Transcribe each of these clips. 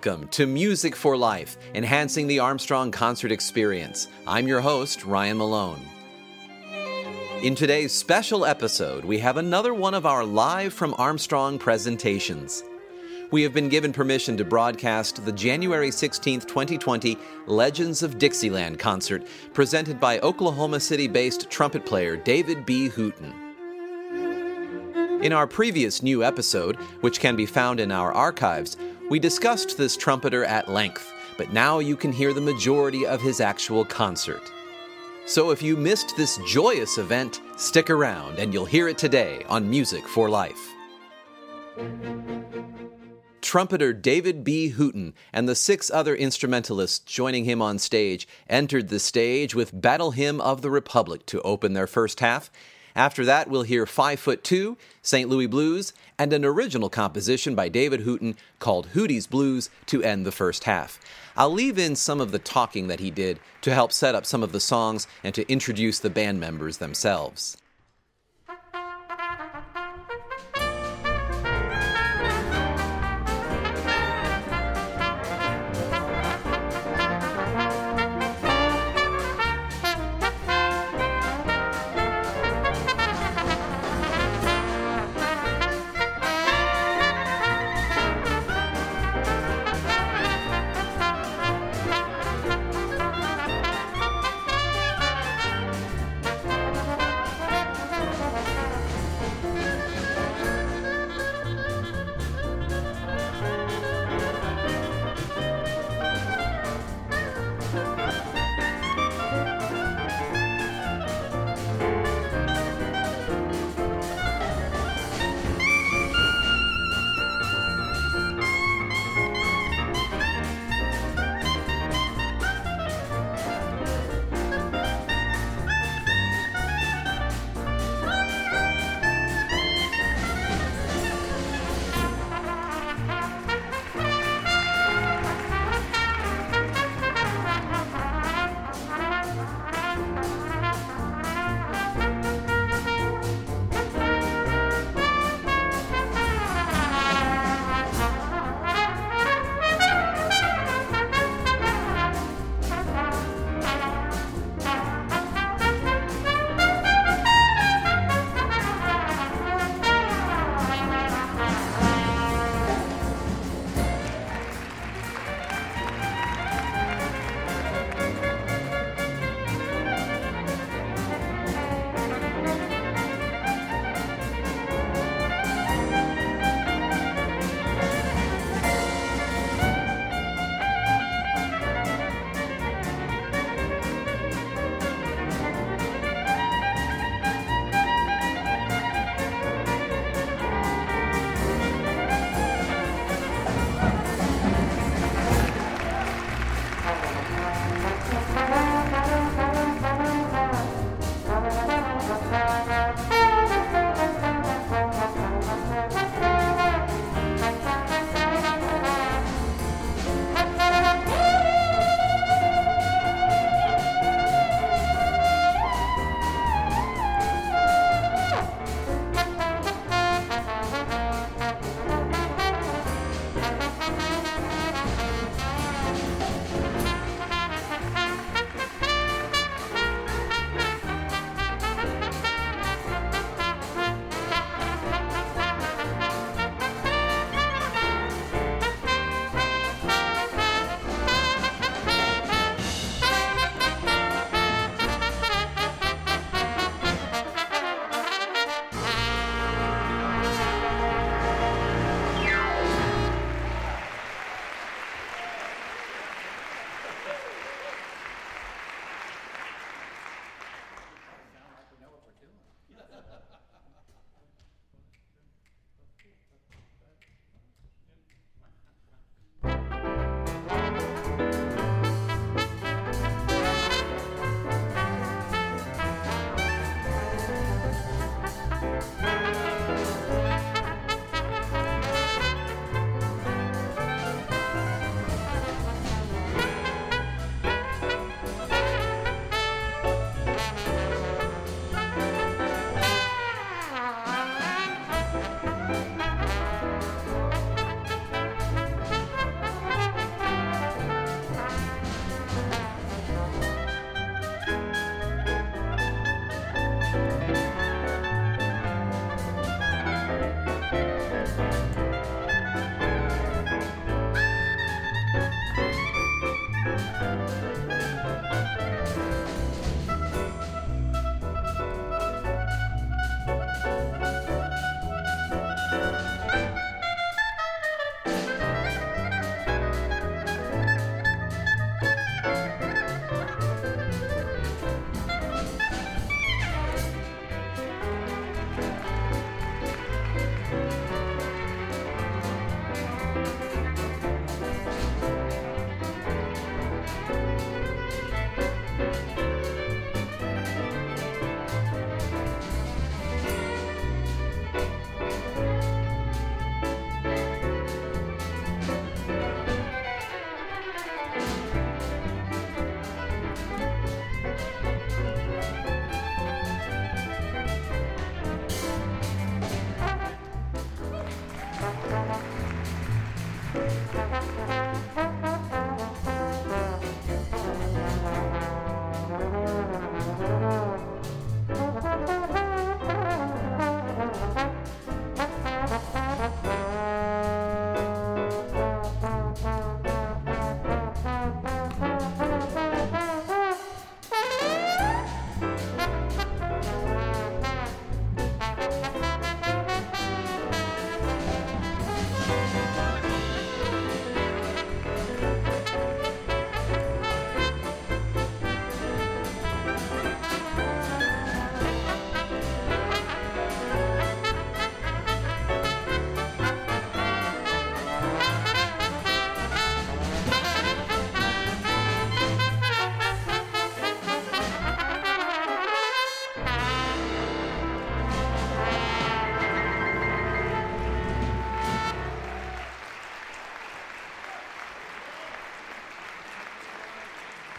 Welcome to Music for Life, enhancing the Armstrong concert experience. I'm your host, Ryan Malone. In today's special episode, we have another one of our live from Armstrong presentations. We have been given permission to broadcast the January 16, 2020 Legends of Dixieland concert presented by Oklahoma City based trumpet player David B. Hooten. In our previous new episode, which can be found in our archives, we discussed this trumpeter at length, but now you can hear the majority of his actual concert. So if you missed this joyous event, stick around and you'll hear it today on Music for Life. Trumpeter David B. Hooten and the six other instrumentalists joining him on stage entered the stage with Battle Hymn of the Republic to open their first half after that, we'll hear Five Foot Two, St. Louis Blues, and an original composition by David Hooten called Hootie's Blues to end the first half. I'll leave in some of the talking that he did to help set up some of the songs and to introduce the band members themselves.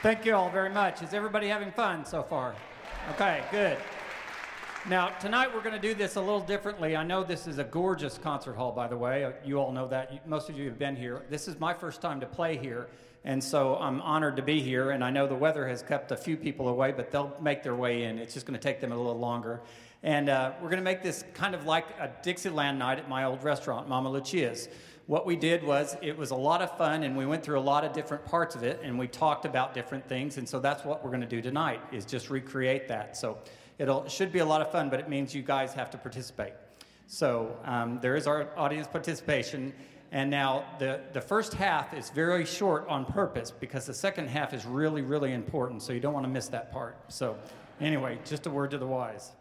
Thank you all very much. Is everybody having fun so far? Okay, good. Now, tonight we're going to do this a little differently. I know this is a gorgeous concert hall, by the way. You all know that. Most of you have been here. This is my first time to play here, and so I'm honored to be here. And I know the weather has kept a few people away, but they'll make their way in. It's just going to take them a little longer. And uh, we're going to make this kind of like a Dixieland night at my old restaurant, Mama Lucia's what we did was it was a lot of fun and we went through a lot of different parts of it and we talked about different things and so that's what we're going to do tonight is just recreate that. So it'll, it should be a lot of fun but it means you guys have to participate. So um, there is our audience participation and now the, the first half is very short on purpose because the second half is really really important so you don't want to miss that part. So anyway just a word to the wise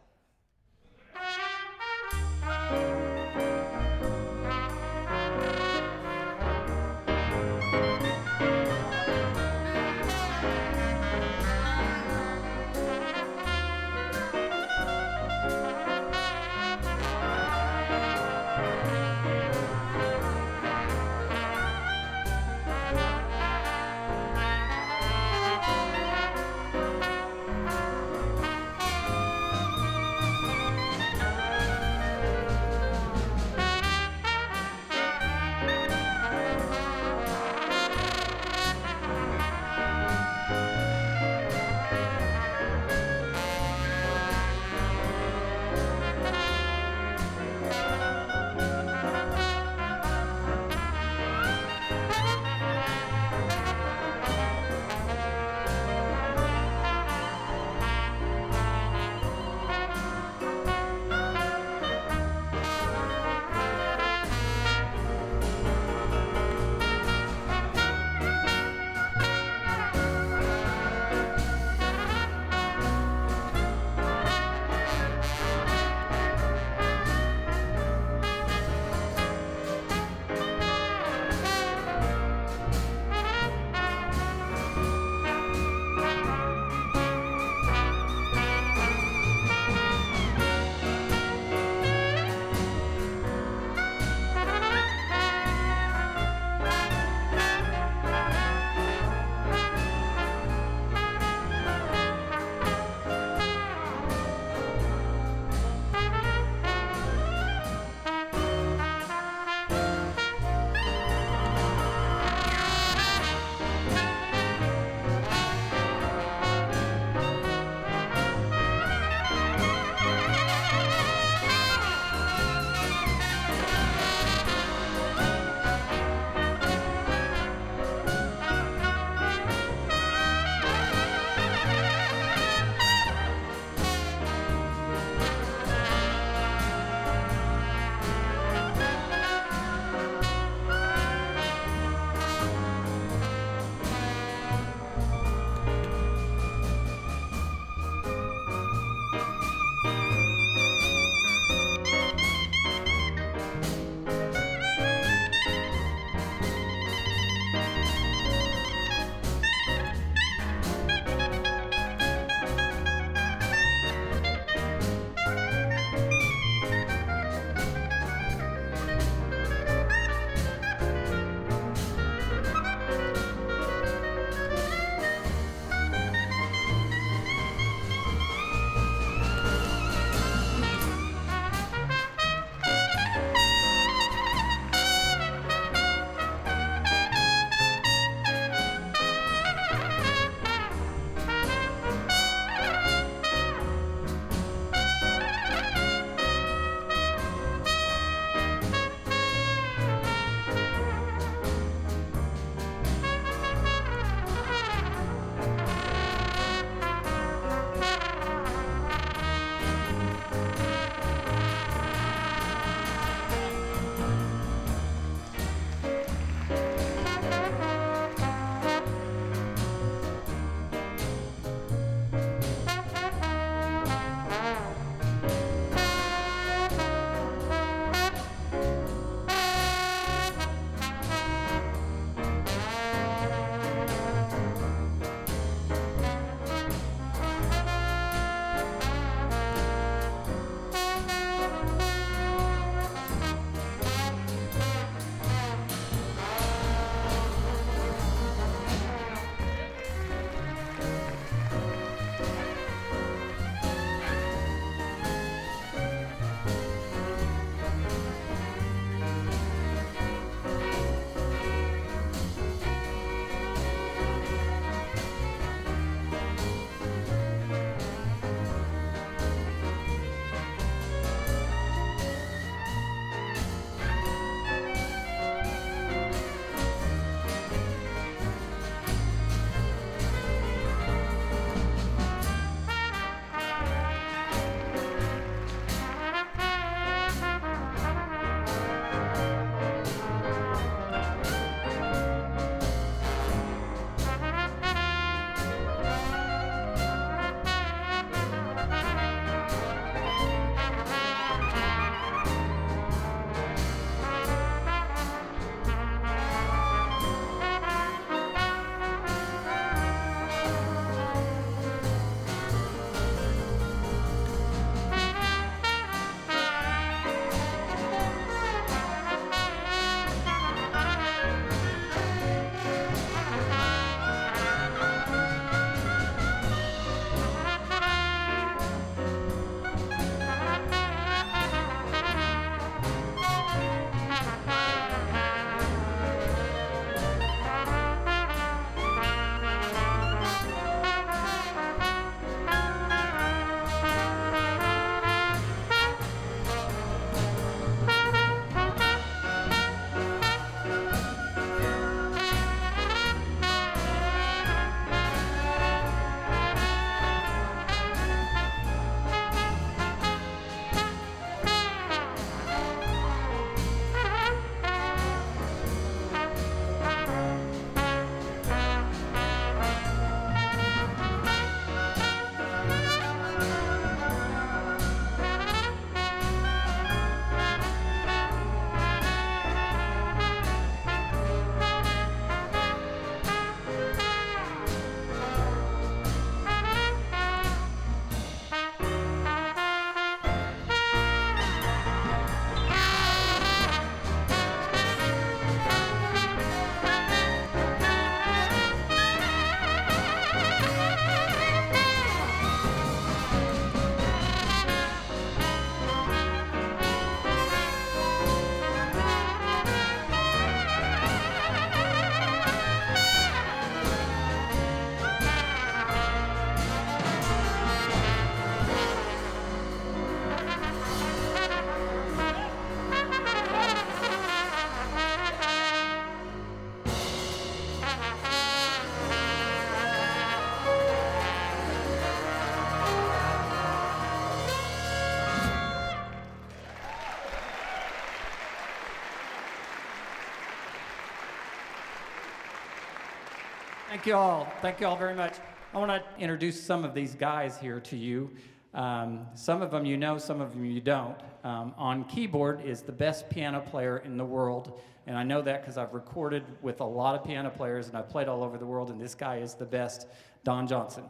Thank you all. Thank you all very much. I want to introduce some of these guys here to you. Um, some of them you know, some of them you don't. Um, on keyboard is the best piano player in the world, and I know that because I've recorded with a lot of piano players and I've played all over the world, and this guy is the best, Don Johnson.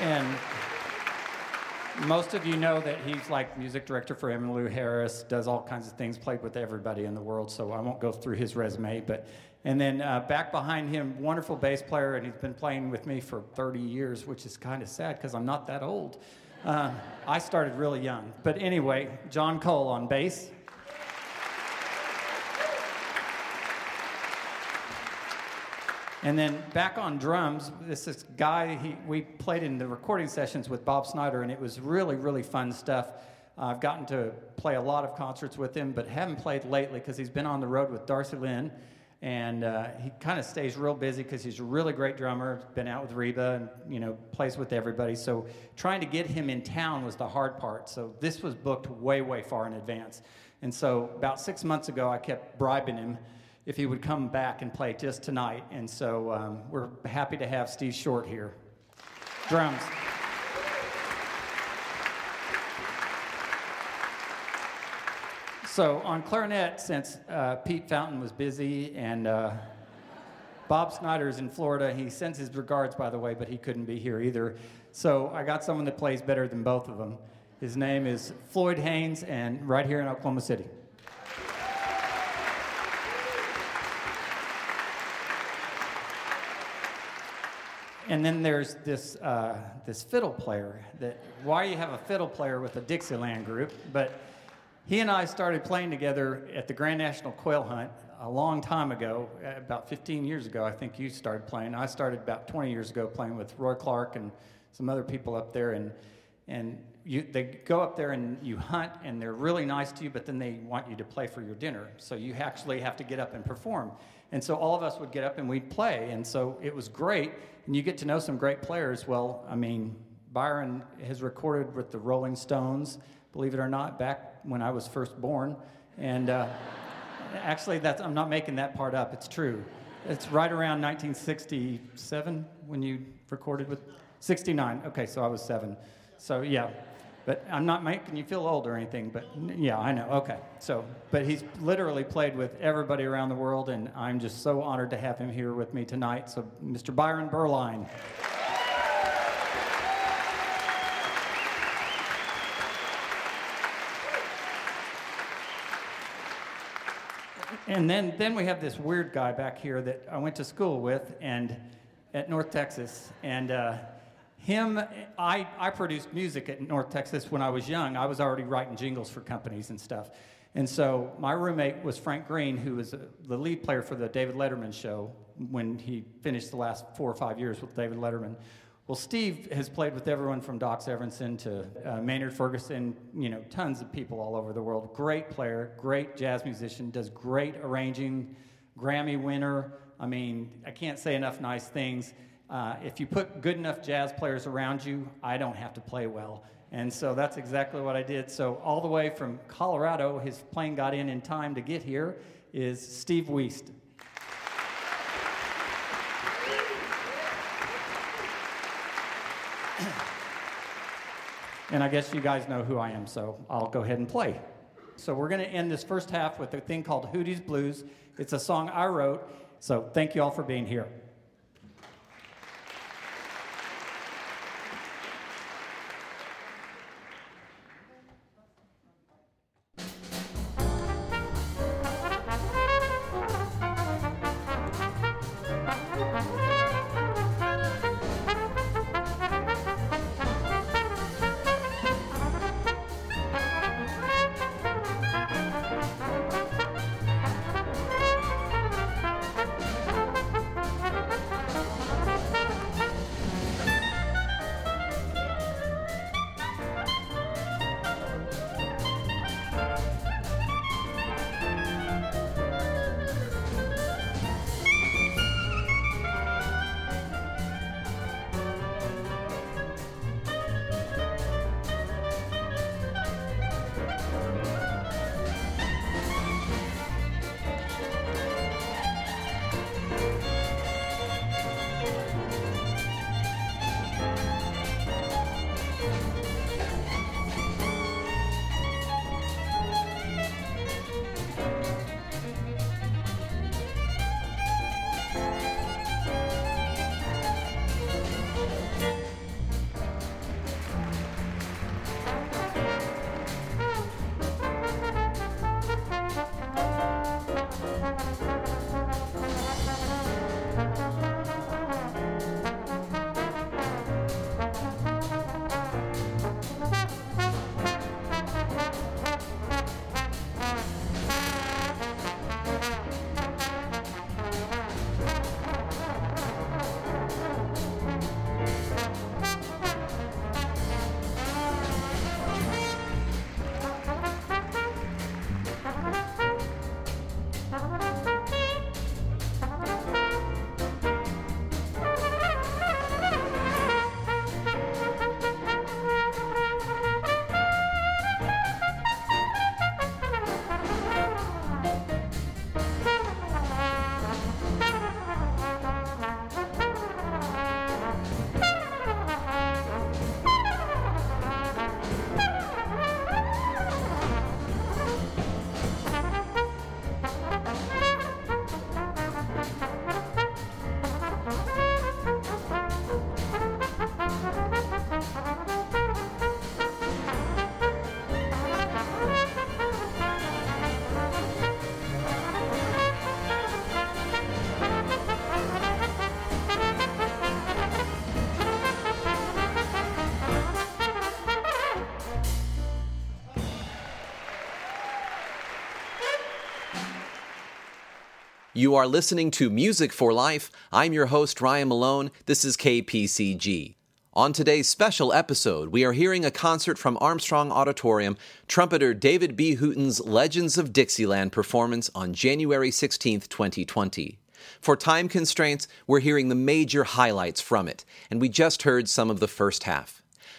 And most of you know that he's like music director for Emmylou Harris, does all kinds of things, played with everybody in the world, so I won't go through his resume. But and then uh, back behind him, wonderful bass player, and he's been playing with me for 30 years, which is kind of sad because I'm not that old. Uh, I started really young. But anyway, John Cole on bass. And then back on drums, this is guy, he, we played in the recording sessions with Bob Snyder, and it was really, really fun stuff. Uh, I've gotten to play a lot of concerts with him, but haven't played lately because he's been on the road with Darci Lynne. And uh, he kind of stays real busy because he's a really great drummer, been out with Reba and, you know, plays with everybody. So trying to get him in town was the hard part. So this was booked way, way far in advance. And so about six months ago, I kept bribing him if he would come back and play just tonight. And so um, we're happy to have Steve Short here. Drums. So on clarinet, since uh, Pete Fountain was busy and uh, Bob Snyder's in Florida, he sends his regards, by the way, but he couldn't be here either. So I got someone that plays better than both of them. His name is Floyd Haynes, and right here in Oklahoma City. And then there's this, uh, this fiddle player that, why you have a fiddle player with a Dixieland group, but he and I started playing together at the Grand National Quail Hunt a long time ago, about 15 years ago, I think you started playing. I started about 20 years ago playing with Roy Clark and some other people up there, and, and you, they go up there and you hunt, and they're really nice to you, but then they want you to play for your dinner. So you actually have to get up and perform. And so all of us would get up and we'd play. And so it was great. And you get to know some great players. Well, I mean, Byron has recorded with the Rolling Stones, believe it or not, back when I was first born. And uh, actually, that's, I'm not making that part up, it's true. It's right around 1967 when you recorded with 69. Okay, so I was seven. So yeah, but I'm not making you feel old or anything, but yeah, I know. Okay. So, but he's literally played with everybody around the world, and I'm just so honored to have him here with me tonight. So, Mr. Byron Berline. And then, then we have this weird guy back here that I went to school with and at North Texas. And uh, him, I, I produced music at North Texas when I was young. I was already writing jingles for companies and stuff. And so my roommate was Frank Greene, who was uh, the lead player for the David Letterman show when he finished the last four or five years with David Letterman. Well, Steve has played with everyone from Doc Severinsen to uh, Maynard Ferguson, you know, tons of people all over the world. Great player, great jazz musician, does great arranging, Grammy winner. I mean, I can't say enough nice things. Uh, if you put good enough jazz players around you, I don't have to play well. And so that's exactly what I did. So, all the way from Colorado, his plane got in in time to get here, is Steve Wiest. and I guess you guys know who I am, so I'll go ahead and play. So, we're going to end this first half with a thing called Hootie's Blues. It's a song I wrote, so thank you all for being here. You are listening to Music for Life. I'm your host, Ryan Malone. This is KPCG. On today's special episode, we are hearing a concert from Armstrong Auditorium, trumpeter David B. Hooten's Legends of Dixieland performance on January 16, 2020. For time constraints, we're hearing the major highlights from it, and we just heard some of the first half.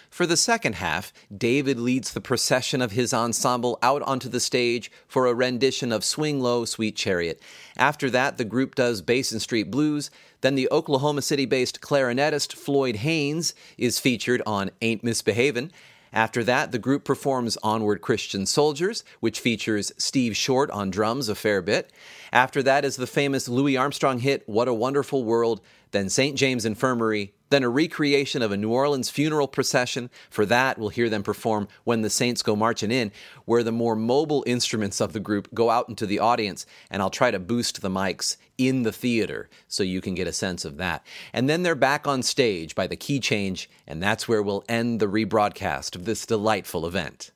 For the second half, David leads the procession of his ensemble out onto the stage for a rendition of Swing Low, Sweet Chariot. After that, the group does Basin Street Blues. Then the Oklahoma City based clarinetist Floyd Haynes is featured on Ain't Misbehavin'. After that, the group performs Onward Christian Soldiers, which features Steve Short on drums a fair bit. After that is the famous Louis Armstrong hit, What a Wonderful World, then St. James Infirmary, then a recreation of a New Orleans funeral procession. For that, we'll hear them perform When the Saints Go Marching In, where the more mobile instruments of the group go out into the audience, and I'll try to boost the mics in the theater so you can get a sense of that. And then they're back on stage by the key change, and that's where we'll end the rebroadcast of this delightful event.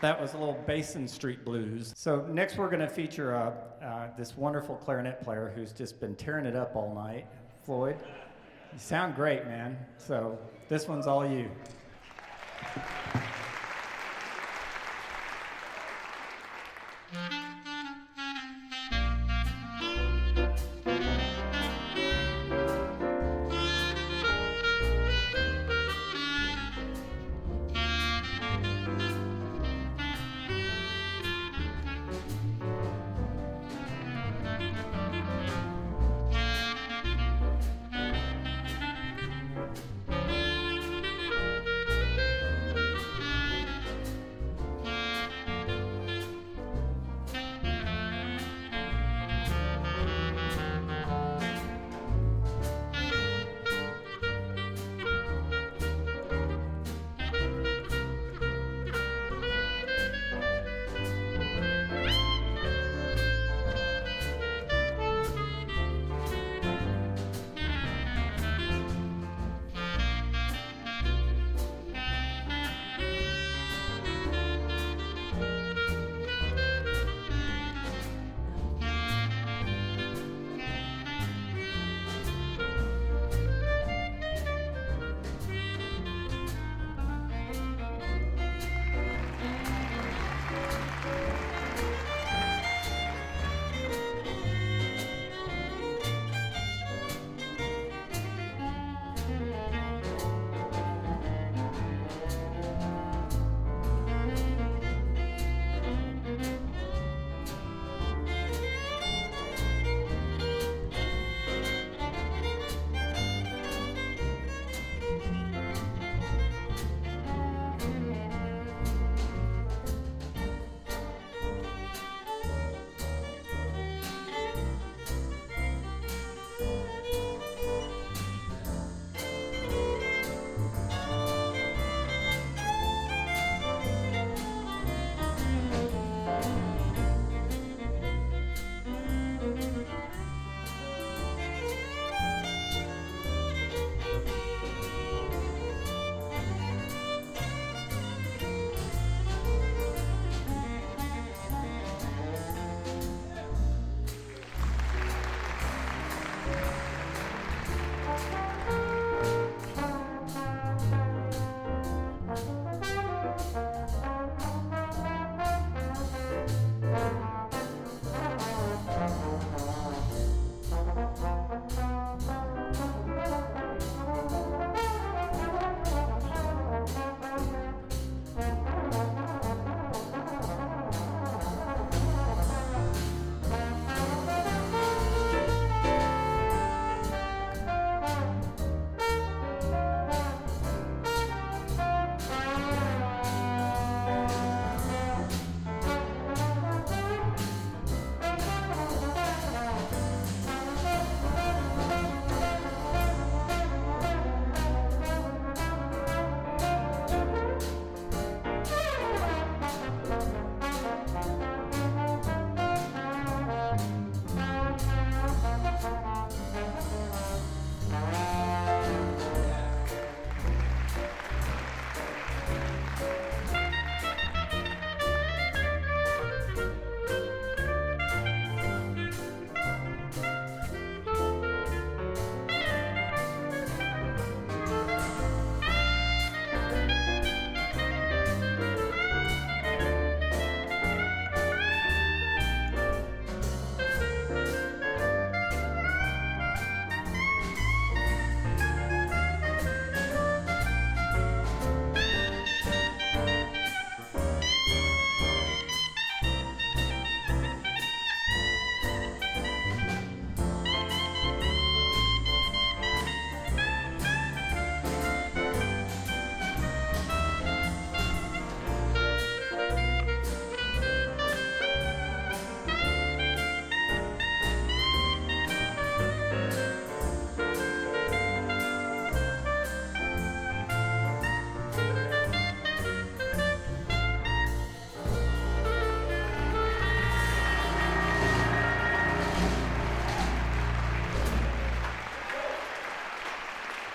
That was a little Basin Street blues. So next we're going to feature uh, uh, this wonderful clarinet player who's just been tearing it up all night, Floyd. You sound great, man. So this one's all you.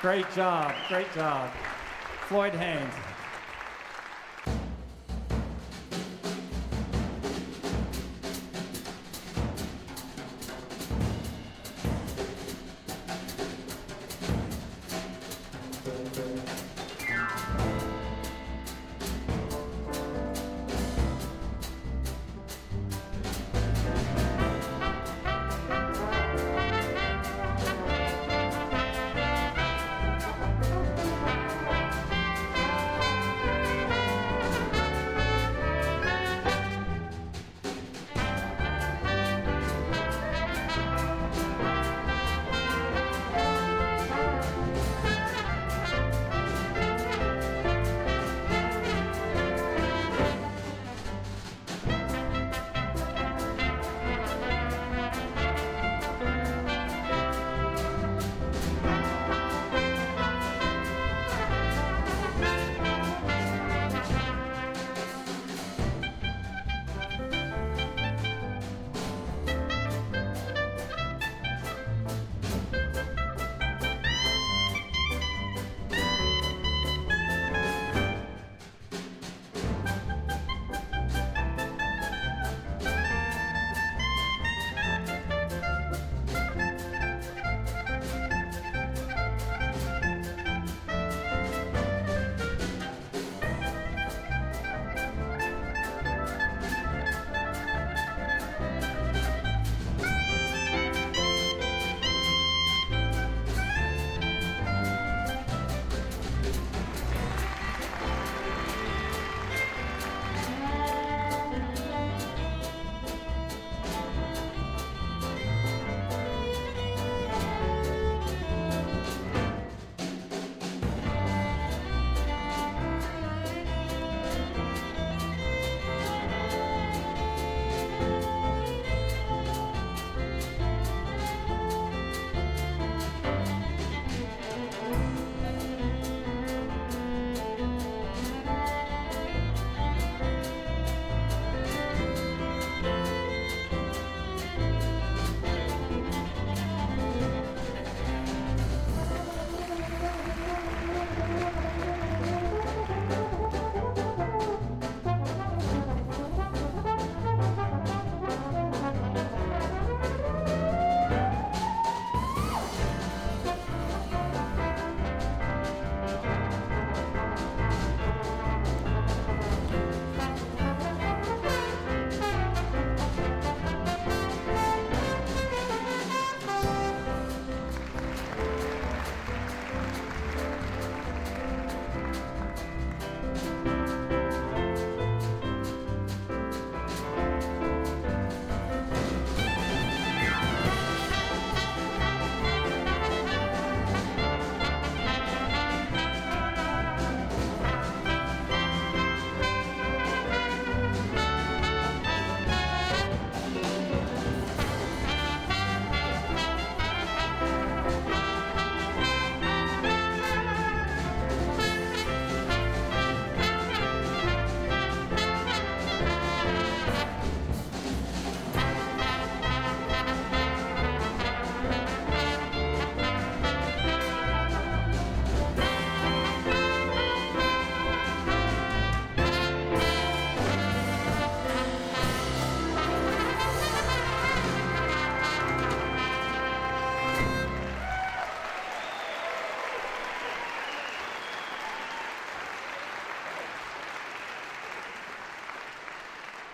Great job. Great job. Floyd Haynes.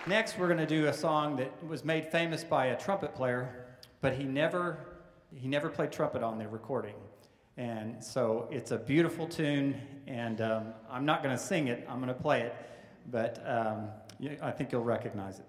Next, we're going to do a song that was made famous by a trumpet player, but he never, he never played trumpet on the recording. And so it's a beautiful tune, and um, I'm not going to sing it, I'm going to play it, but um, I think you'll recognize it.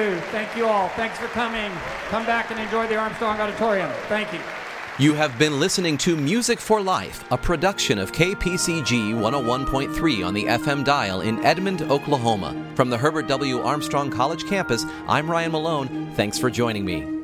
Thank you. Thank you all. Thanks for coming. Come back and enjoy the Armstrong Auditorium. Thank you. You have been listening to Music for Life, a production of KPCG 101.3 on the FM dial in Edmond, Oklahoma. From the Herbert W. Armstrong College campus, I'm Ryan Malone. Thanks for joining me.